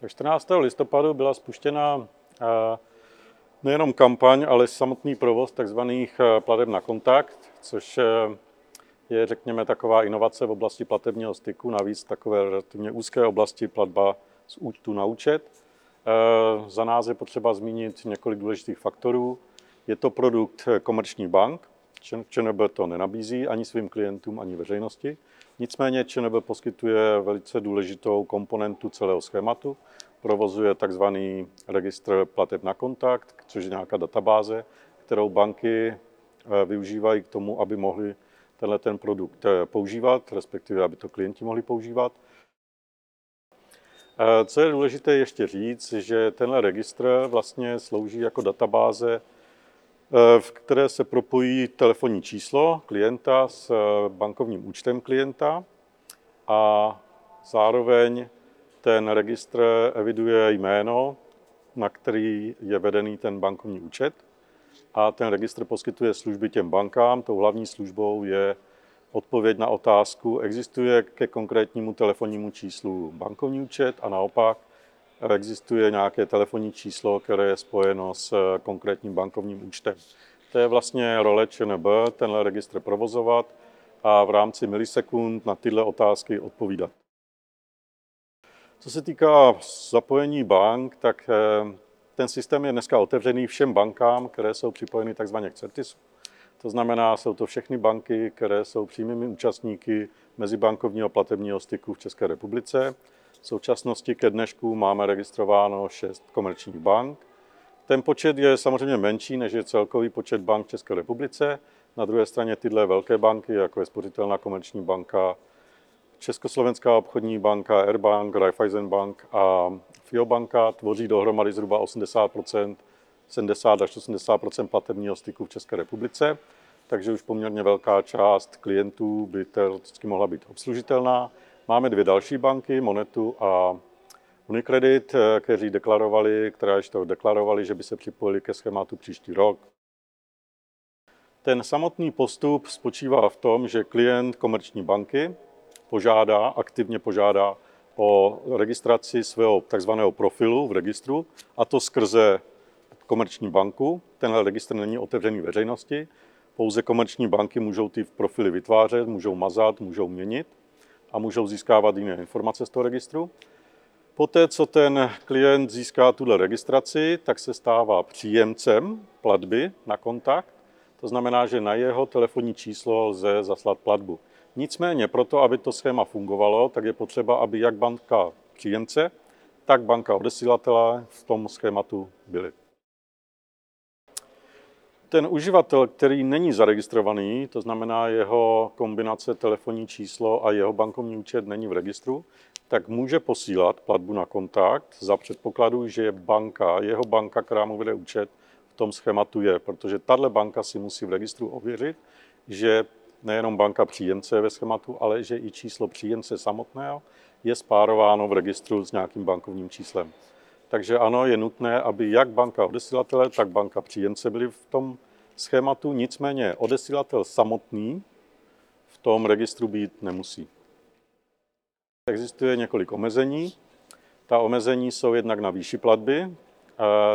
Tak 14. listopadu byla spuštěna eh, nejenom kampaň, ale samotný provoz tzv. plateb na kontakt, což eh, je, řekněme, taková inovace v oblasti platebního styku, navíc takové relativně úzké oblasti platba z účtu na účet. Eh, za nás je potřeba zmínit několik důležitých faktorů. Je to produkt komerční bank, ČNB to nenabízí ani svým klientům, ani veřejnosti. Nicméně ČNB poskytuje velice důležitou komponentu celého schématu. Provozuje takzvaný registr plateb na kontakt, což je nějaká databáze, kterou banky eh, využívají k tomu, aby mohli tenhle ten produkt eh, používat, respektive aby to klienti mohli používat. Eh, co je důležité ještě říct, že tenhle registr vlastně slouží jako databáze v které se propojí telefonní číslo klienta s eh, bankovním účtem klienta a zároveň ten registr eviduje jméno, na který je vedený ten bankovní účet a ten registr poskytuje služby těm bankám. Tou hlavní službou je odpověď na otázku, existuje ke konkrétnímu telefonnímu číslu bankovní účet a naopak existuje nějaké telefonní číslo, které je spojeno s eh, konkrétním bankovním účtem. To je vlastně role ČNB, tenhle registr provozovat a v rámci milisekund na tyhle otázky odpovídat. Co se týká zapojení bank, tak eh, ten systém je dneska otevřený všem bankám, které jsou připojeny tzv. k CERTISu. To znamená, jsou to všechny banky, které jsou přímými účastníky mezibankovního platebního styku v České republice. V současnosti ke dnešku máme registrováno šest komerčních bank. Ten počet je samozřejmě menší, než je celkový počet bank v České republice. Na druhé straně tyhle velké banky, jako je Spořitelná komerční banka, Československá obchodní banka, Airbank, Raiffeisenbank a Fiobanka tvoří dohromady zhruba 80% 70 až 80% platebního styku v České republice, takže už poměrně velká část klientů by teoreticky mohla být obslužitelná. Máme dvě další banky, Monetu a Unicredit, kteří deklarovali, které ještě deklarovali, že by se připojili ke schématu příští rok. Ten samotný postup spočívá v tom, že klient komerční banky požádá, aktivně požádá o registraci svého takzvaného profilu v registru, a to skrze komerční banku. Tenhle registr není otevřený veřejnosti, pouze komerční banky můžou ty profily vytvářet, můžou mazat, můžou měnit a můžou získávat jiné informace z toho registru. Poté, co ten klient získá tuhle registraci, tak se stává příjemcem platby na kontakt. To znamená, že na jeho telefonní číslo lze zaslat platbu. Nicméně proto, aby to schéma fungovalo, tak je potřeba, aby jak banka příjemce, tak banka odesílatele v tom schématu byly ten uživatel, který není zaregistrovaný, to znamená jeho kombinace telefonní číslo a jeho bankovní účet není v registru, tak může posílat platbu na kontakt za předpokladu, že banka, jeho banka, která mu vede účet, v tom schématu je, protože tahle banka si musí v registru ověřit, že nejenom banka příjemce je ve schématu, ale že i číslo příjemce samotného je spárováno v registru s nějakým bankovním číslem. Takže ano, je nutné, aby jak banka odesílatele, tak banka příjemce byly v tom schématu, nicméně odesílatel samotný v tom registru být nemusí. Existuje několik omezení. Ta omezení jsou jednak na výši platby.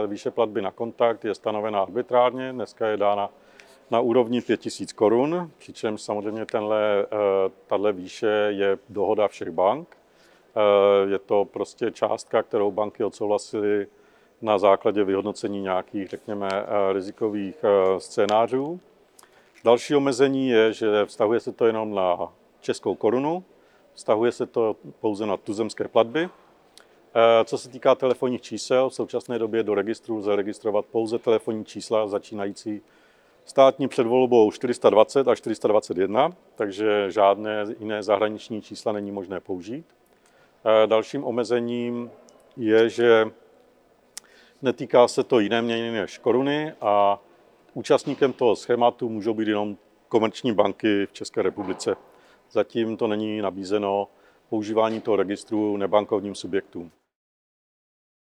Výše platby na kontakt je stanovená arbitrárně, dneska je dána na úrovni 5000 korun, přičemž samozřejmě tenhle, eh, tahle výše je dohoda všech bank. Eh, je to prostě částka, kterou banky odsouhlasily na základě vyhodnocení nějakých, řekněme, eh, rizikových eh, scénářů. Další omezení je, že vztahuje se to jenom na českou korunu, vztahuje se to pouze na tuzemské platby. Co se týká telefonních čísel, v současné době do registru lze registrovat pouze telefonní čísla začínající státní předvolbou 420 a 421, takže žádné jiné zahraniční čísla není možné použít. Dalším omezením je, že netýká se to jiné měny než koruny a účastníkem toho schématu můžou být jenom komerční banky v České republice. Zatím to není nabízeno používání toho registru nebankovním subjektům.